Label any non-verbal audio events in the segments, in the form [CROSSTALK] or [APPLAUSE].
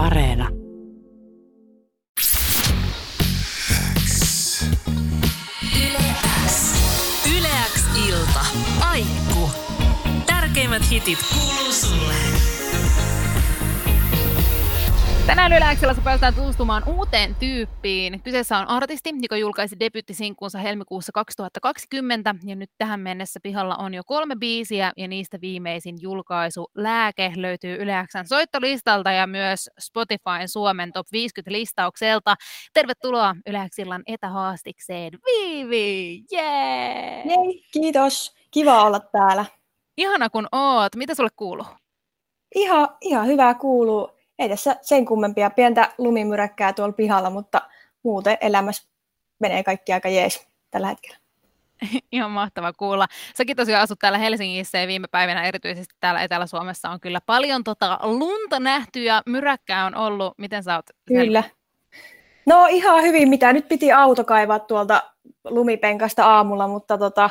Areena. Yleäks ilta. Aikku. Tärkeimmät hitit kuuluu sulle. Tänään Yläksellä päästään tutustumaan uuteen tyyppiin. Kyseessä on artisti, joka julkaisi debyttisinkkunsa helmikuussa 2020 ja nyt tähän mennessä pihalla on jo kolme biisiä ja niistä viimeisin julkaisu Lääke löytyy Yläksän soittolistalta ja myös Spotifyn Suomen Top 50 listaukselta. Tervetuloa Yläksillan etähaastikseen. Viivi! Jee! Hei, kiitos. Kiva olla täällä. Ihana kun oot. Mitä sulle kuuluu? Ihan, ihan hyvää kuuluu ei tässä sen kummempia. Pientä lumimyräkkää tuolla pihalla, mutta muuten elämässä menee kaikki aika jees tällä hetkellä. [LAUGHS] Ihan mahtava kuulla. Säkin tosiaan asut täällä Helsingissä ja viime päivinä erityisesti täällä Etelä-Suomessa on kyllä paljon tota lunta nähty ja myräkkää on ollut. Miten sä oot? Kyllä. No ihan hyvin, mitä nyt piti auto kaivaa tuolta lumipenkasta aamulla, mutta tota,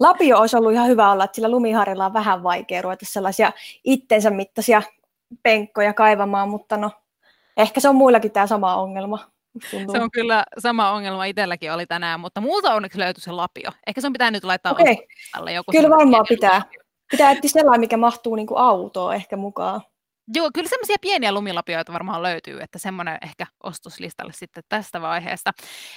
Lapio olisi ollut ihan hyvä olla, että sillä lumiharilla on vähän vaikea ruveta sellaisia itsensä mittaisia penkkoja kaivamaan, mutta no, ehkä se on muillakin tämä sama ongelma. Tuntuu. Se on kyllä sama ongelma itselläkin oli tänään, mutta muulta onneksi löytyi se lapio. Ehkä se on pitää nyt laittaa okay. joku Kyllä varmaan pitää. Pitää etsiä sellainen, mikä mahtuu niin kuin autoon ehkä mukaan. Joo, kyllä semmoisia pieniä lumilapioita varmaan löytyy, että semmoinen ehkä ostoslistalle sitten tästä vaiheesta.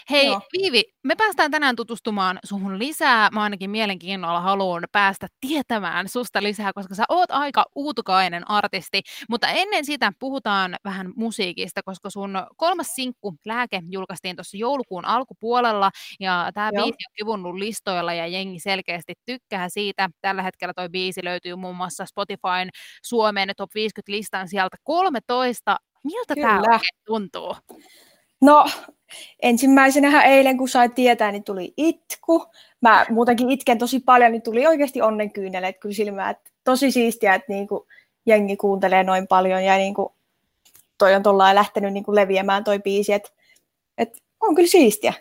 Hei Joo. Viivi, me päästään tänään tutustumaan suhun lisää. Mä ainakin mielenkiinnolla haluan päästä tietämään susta lisää, koska sä oot aika uutukainen artisti. Mutta ennen sitä puhutaan vähän musiikista, koska sun kolmas sinkku Lääke julkaistiin tuossa joulukuun alkupuolella ja tämä biisi on kivunnut listoilla ja jengi selkeästi tykkää siitä. Tällä hetkellä toi biisi löytyy muun muassa Spotifyn Suomen Top 50 listan sieltä 13. Miltä tämä oikein tuntuu? No, ensimmäisenä eilen, kun sai tietää, niin tuli itku. Mä muutenkin itken tosi paljon, niin tuli oikeasti onnenkyyneleet kyllä silmään. Että tosi siistiä, että niinku jengi kuuntelee noin paljon ja niinku toi on lähtenyt niinku leviämään toi biisi. Että et on kyllä siistiä.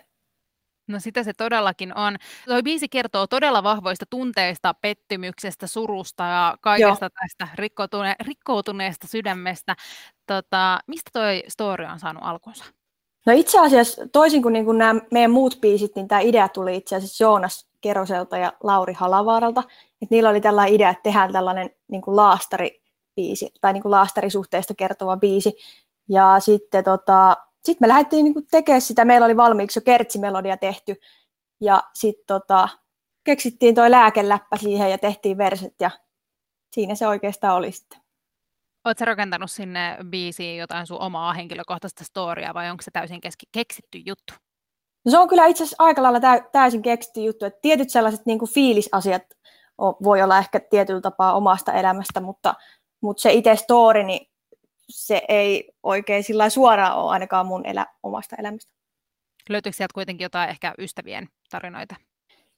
No sitä se todellakin on. Tuo biisi kertoo todella vahvoista tunteista, pettymyksestä, surusta ja kaikesta Joo. tästä rikkotune- rikkoutuneesta sydämestä. Tota, mistä toi story on saanut alkunsa? No itse asiassa toisin kuin, niin kuin nämä meidän muut biisit, niin tämä idea tuli itse asiassa Joonas Keroselta ja Lauri Halavaaralta. Et niillä oli tällainen idea, että tehdään tällainen niin kuin laastaribiisi tai niin kuin laastarisuhteesta kertova biisi. Ja sitten tota, sit me lähdettiin niin tekemään sitä. Meillä oli valmiiksi jo kertsimelodia tehty. Ja sitten tota, keksittiin toi lääkeläppä siihen ja tehtiin verset ja siinä se oikeastaan oli sitten. Oletko rakentanut sinne biisiin jotain sun omaa henkilökohtaista storia vai onko se täysin keski- keksitty juttu? No se on kyllä itse asiassa aika lailla täysin keksitty juttu, että tietyt sellaiset niin kuin fiilisasiat voi olla ehkä tietyllä tapaa omasta elämästä, mutta, mutta se itse story, niin se ei oikein sillä suoraan ole ainakaan mun elä, omasta elämästä. Löytyykö sieltä kuitenkin jotain ehkä ystävien tarinoita?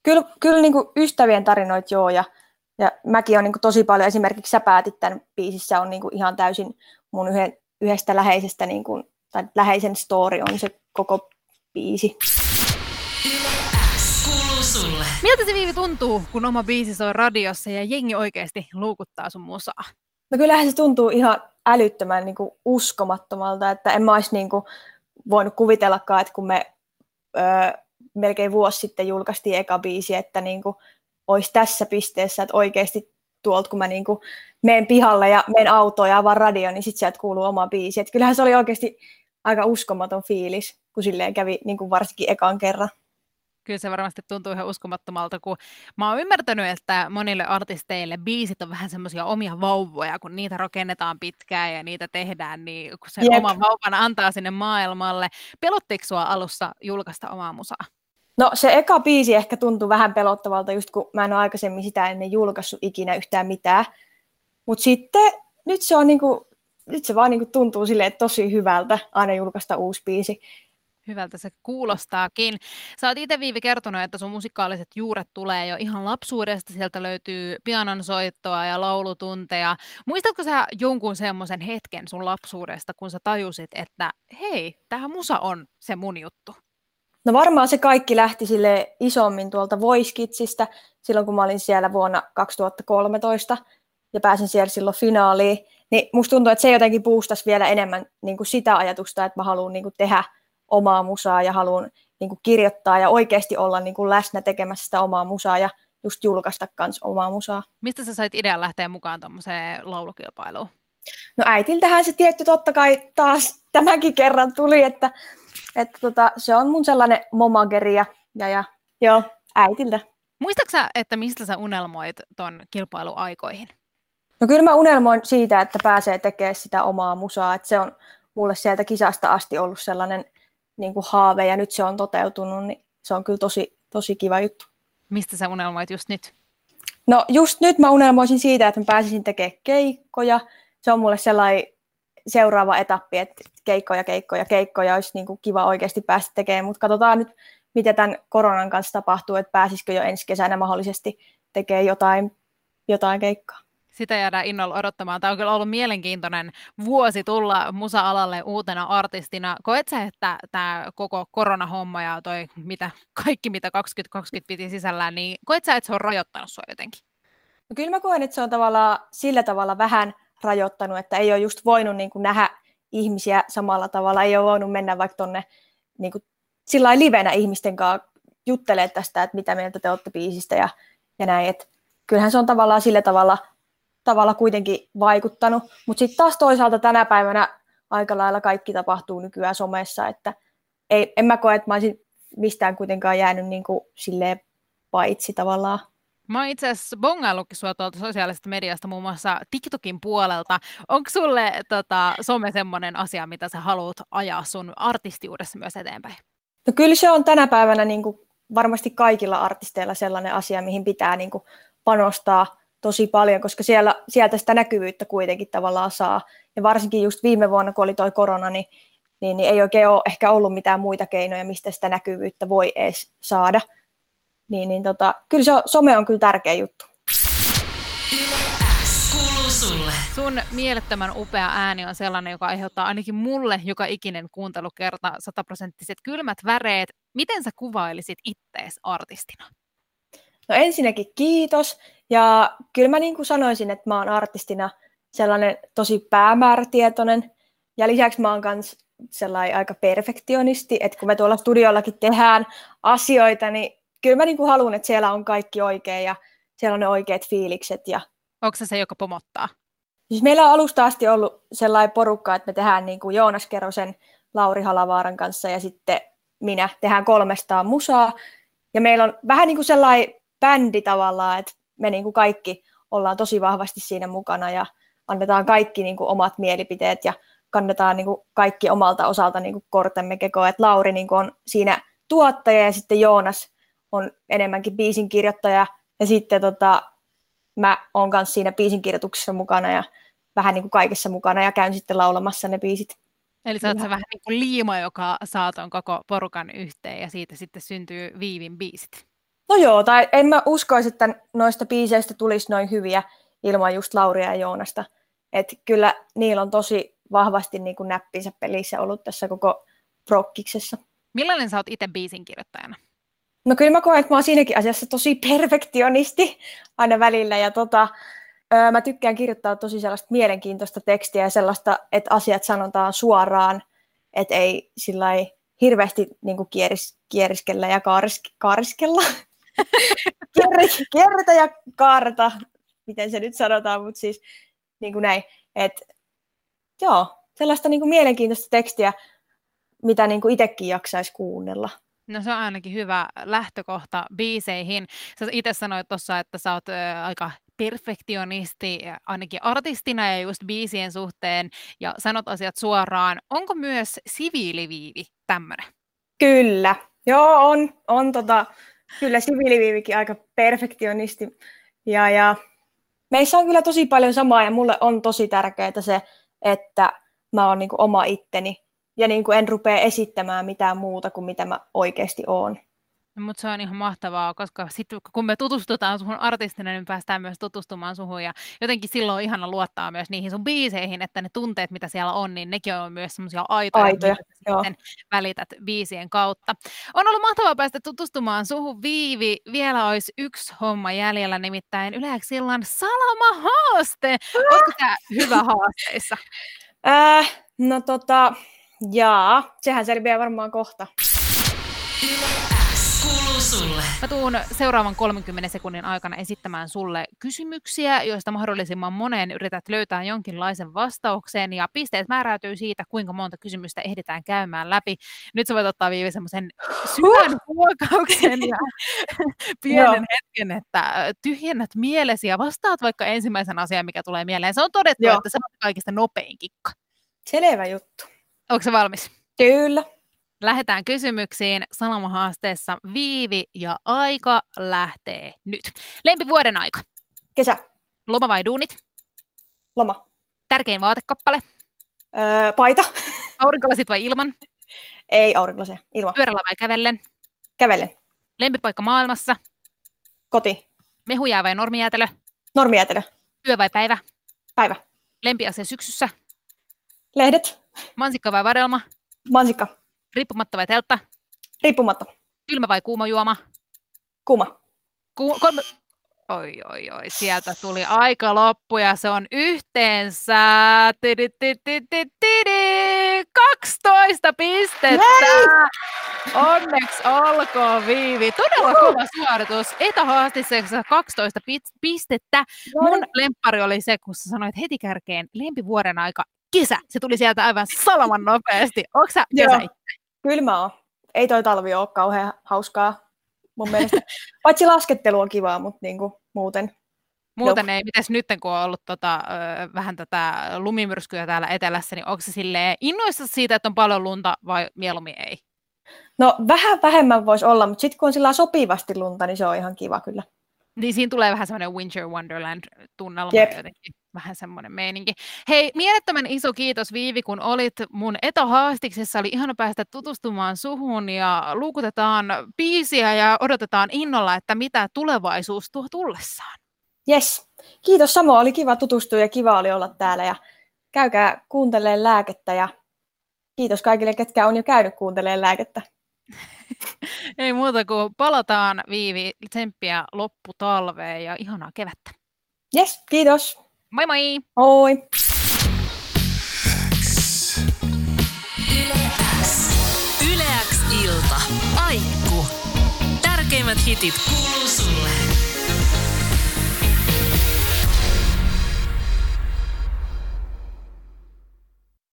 Kyllä, kyllä niin kuin ystävien tarinoita joo, ja ja mäkin on niin tosi paljon, esimerkiksi sä päätit tämän biisissä, on niin ihan täysin mun yhden, yhdestä läheisestä, niin kuin, tai läheisen story on se koko biisi. Miltä se Viivi tuntuu, kun oma biisi soi radiossa ja jengi oikeasti luukuttaa sun musaa? No kyllähän se tuntuu ihan älyttömän niin kuin uskomattomalta, että en mä olisi niin kuin voinut kuvitellakaan, että kun me öö, melkein vuosi sitten julkaistiin eka biisi, että niin kuin olisi tässä pisteessä, että oikeasti tuolta, kun mä niin kuin menen pihalle ja menen autoon ja avaan radio, niin sitten sieltä kuuluu oma biisi. Et kyllähän se oli oikeasti aika uskomaton fiilis, kun silleen kävi niin kuin varsinkin ekan kerran. Kyllä se varmasti tuntuu ihan uskomattomalta, kun mä oon ymmärtänyt, että monille artisteille biisit on vähän semmoisia omia vauvoja, kun niitä rakennetaan pitkään ja niitä tehdään, niin kun se Jep. oma vauvan antaa sinne maailmalle. Pelottiko sua alussa julkaista omaa musaa? No se eka biisi ehkä tuntui vähän pelottavalta, just kun mä en ole aikaisemmin sitä ennen julkaissut ikinä yhtään mitään. Mutta sitten nyt se, on niinku, nyt se vaan niinku tuntuu silleen tosi hyvältä aina julkaista uusi biisi. Hyvältä se kuulostaakin. Sä oot itse Viivi kertonut, että sun musikaaliset juuret tulee jo ihan lapsuudesta. Sieltä löytyy pianon soittoa ja laulutunteja. Muistatko sä jonkun semmoisen hetken sun lapsuudesta, kun sä tajusit, että hei, tähän musa on se mun juttu? No varmaan se kaikki lähti sille isommin tuolta Voice silloin kun mä olin siellä vuonna 2013 ja pääsin siellä silloin finaaliin. Niin musta tuntuu, että se jotenkin boostasi vielä enemmän niin kuin sitä ajatusta, että mä haluan niin tehdä omaa musaa ja haluan niin kuin kirjoittaa ja oikeasti olla niin kuin läsnä tekemässä sitä omaa musaa ja just julkaista kans omaa musaa. Mistä sä sait idean lähteä mukaan tuommoiseen laulukilpailuun? No äitiltähän se tietty totta kai taas tämänkin kerran tuli, että, että tota, se on mun sellainen momageri ja, ja, ja joo, äitiltä. Muistaaksä, että mistä sä unelmoit ton kilpailuaikoihin? No kyllä mä unelmoin siitä, että pääsee tekemään sitä omaa musaa, että se on mulle sieltä kisasta asti ollut sellainen niin kuin haave ja nyt se on toteutunut, niin se on kyllä tosi, tosi kiva juttu. Mistä sä unelmoit just nyt? No just nyt mä unelmoisin siitä, että mä pääsisin tekemään keikkoja. Se on mulle sellainen seuraava etappi, että keikkoja, keikkoja, keikkoja olisi niin kuin kiva oikeasti päästä tekemään, mutta katsotaan nyt, mitä tämän koronan kanssa tapahtuu, että pääsisikö jo ensi kesänä mahdollisesti tekemään jotain, jotain keikkaa sitä jäädään innolla odottamaan. Tämä on kyllä ollut mielenkiintoinen vuosi tulla musa-alalle uutena artistina. Koet sä, että tämä koko koronahomma ja toi mitä, kaikki, mitä 2020 piti sisällään, niin koet sä, että se on rajoittanut sua jotenkin? No kyllä mä koen, että se on tavallaan sillä tavalla vähän rajoittanut, että ei ole just voinut niin kuin nähdä ihmisiä samalla tavalla, ei ole voinut mennä vaikka tuonne niin sillä livenä ihmisten kanssa juttelee tästä, että mitä mieltä te olette biisistä ja, ja näin. Et kyllähän se on tavallaan sillä tavalla tavalla kuitenkin vaikuttanut. Mutta sitten taas toisaalta tänä päivänä aika lailla kaikki tapahtuu nykyään somessa, että ei, en mä koe, että mä olisin mistään kuitenkaan jäänyt niin kuin silleen paitsi tavallaan. Mä oon itse asiassa bongaillutkin sua tuolta sosiaalisesta mediasta, muun muassa TikTokin puolelta. Onko sulle tota, some semmoinen asia, mitä sä haluat ajaa sun artistiudessa myös eteenpäin? No kyllä se on tänä päivänä niin kuin varmasti kaikilla artisteilla sellainen asia, mihin pitää niin kuin panostaa tosi paljon, koska siellä, sieltä sitä näkyvyyttä kuitenkin tavallaan saa. Ja varsinkin just viime vuonna, kun oli toi korona, niin, niin, niin ei oikein ole ehkä ollut mitään muita keinoja, mistä sitä näkyvyyttä voi edes saada. Niin, niin tota, kyllä se, some on kyllä tärkeä juttu. Sun mielettömän upea ääni on sellainen, joka aiheuttaa ainakin mulle joka ikinen kuuntelukerta sataprosenttiset kylmät väreet. Miten sä kuvailisit ittees artistina? No ensinnäkin kiitos. Ja kyllä mä niin kuin sanoisin, että mä oon artistina sellainen tosi päämäärätietoinen. Ja lisäksi mä oon myös sellainen aika perfektionisti, että kun me tuolla studiollakin tehdään asioita, niin kyllä mä niin kuin haluan, että siellä on kaikki oikein ja siellä on ne oikeat fiilikset. Ja... Onko se se, joka pomottaa? Siis meillä on alusta asti ollut sellainen porukka, että me tehdään niin kuin Joonas Kerosen, Lauri Halavaaran kanssa ja sitten minä tehdään kolmestaan musaa. Ja meillä on vähän niin kuin sellainen bändi tavallaan, että me niin kuin kaikki ollaan tosi vahvasti siinä mukana ja annetaan kaikki niin kuin omat mielipiteet ja kannetaan niin kuin kaikki omalta osalta niin kuin kortemme kekoon. Et Lauri niin kuin on siinä tuottaja ja sitten Joonas on enemmänkin biisin kirjoittaja ja sitten tota, mä oon kanssa siinä biisin kirjoituksessa mukana ja vähän niin kuin kaikessa mukana ja käyn sitten laulamassa ne biisit. Eli sä oot se vähän niin kuin liima, joka saa ton koko porukan yhteen ja siitä sitten syntyy Viivin biisit. No joo, tai en mä uskoisi, että noista biiseistä tulisi noin hyviä ilman just Lauria ja Joonasta. Että kyllä niillä on tosi vahvasti niin kuin näppinsä pelissä ollut tässä koko prokkiksessa. Millainen sä oot itse biisin kirjoittajana? No kyllä mä koen, että mä oon siinäkin asiassa tosi perfektionisti aina välillä. Ja tota, öö, mä tykkään kirjoittaa tosi sellaista mielenkiintoista tekstiä ja sellaista, että asiat sanotaan suoraan, että ei sillä hirveästi niin kuin kieris, kieriskellä ja kaaris, kaariskella. Kierretä ja kaarta, miten se nyt sanotaan, mutta siis niin kuin näin. Et, joo, sellaista niin kuin mielenkiintoista tekstiä, mitä niin kuin itsekin jaksaisi kuunnella. No se on ainakin hyvä lähtökohta biiseihin. Sä itse sanoit tuossa, että sä oot aika perfektionisti ainakin artistina ja just biisien suhteen ja sanot asiat suoraan. Onko myös siviiliviivi tämmöinen? Kyllä. Joo, on. on tota, Kyllä siviiliviivikin aika perfektionisti. Ja, ja meissä on kyllä tosi paljon samaa ja mulle on tosi tärkeää se, että mä oon niin oma itteni ja niin kuin en rupea esittämään mitään muuta kuin mitä mä oikeasti oon. Mutta se on ihan mahtavaa, koska sitten kun me tutustutaan suhun artistina, niin päästään myös tutustumaan suhun ja jotenkin silloin on ihana luottaa myös niihin sun biiseihin, että ne tunteet, mitä siellä on, niin nekin on myös semmoisia aitoja, Aitoja, joo. sitten välität biisien kautta. On ollut mahtavaa päästä tutustumaan suhun, Viivi. Vielä olisi yksi homma jäljellä, nimittäin Yleäksi sillan salama-haaste. Oletko tää hyvä haasteissa? [LAUGHS] Äh, no tota, jaa, sehän selviää varmaan kohta. Sulle. Mä tuun seuraavan 30 sekunnin aikana esittämään sulle kysymyksiä, joista mahdollisimman moneen yrität löytää jonkinlaisen vastauksen, ja pisteet määräytyy siitä, kuinka monta kysymystä ehditään käymään läpi. Nyt sä voit ottaa Viivi semmoisen syvän huokauksen ja [LAUGHS] pienen hetken, että tyhjennät mielesi ja vastaat vaikka ensimmäisen asian, mikä tulee mieleen. Se on todettu, Joo. että se on kaikista nopein kikka. Selvä juttu. Onko se valmis? Kyllä. Lähdetään kysymyksiin. Sanomahaasteessa Viivi ja aika lähtee nyt. Lempivuoden aika. Kesä. Loma vai duunit? Loma. Tärkein vaatekappale? Öö, paita. [LAUGHS] Aurinkolasit vai ilman? Ei aurinkolasia. Ilma. Pyörällä vai kävellen? Kävelen. Lempipaikka maailmassa? Koti. Mehujää vai normijäätelö? Normijäätelö. Yö vai päivä? Päivä. Lempiasia syksyssä? Lehdet. Mansikka vai vadelma? Mansikka. Riippumatta vai teltta? Riippumatta. Kylmä vai kuuma juoma? Kuuma. Ku- kolme... Oi, oi, oi, sieltä tuli aika loppu ja se on yhteensä tidi, tidi, tidi, tidi, 12 pistettä. Onneksi olkoon Viivi. Todella kova suoritus. Etähaastisessa 12 pit- pistettä. Mun lemppari oli se, kun sä sanoit heti kärkeen lempivuoden aika kesä. Se tuli sieltä aivan salaman nopeasti. Onko sä Joo. kesä? Kyllä mä oon. Ei toi talvi ole kauhean hauskaa mun mielestä. [LAUGHS] Paitsi laskettelu on kivaa, mutta niinku muuten. Muuten ei, mites nyt kun on ollut tota, vähän tätä lumimyrskyä täällä etelässä, niin onko se silleen innoissa siitä, että on paljon lunta vai mieluummin ei? No vähän vähemmän voisi olla, mutta sitten kun on sillä sopivasti lunta, niin se on ihan kiva kyllä. Niin siinä tulee vähän semmoinen Winter Wonderland-tunnelma Jep. jotenkin. Vähän semmoinen meininki. Hei, mielettömän iso kiitos Viivi, kun olit mun etähaastiksessa. Oli ihana päästä tutustumaan suhun ja luukutetaan biisiä ja odotetaan innolla, että mitä tulevaisuus tuo tullessaan. Yes. Kiitos Samo, oli kiva tutustua ja kiva oli olla täällä ja käykää kuuntelemaan lääkettä ja kiitos kaikille, ketkä on jo käynyt kuuntelemaan lääkettä. [LAUGHS] Ei muuta kuin palataan Viivi, tsemppiä lopputalveen ja ihanaa kevättä. Yes, kiitos. Moi moi! Moi. Yleäks ilta. Aikku. Tärkeimmät hitit kuuluu sulle.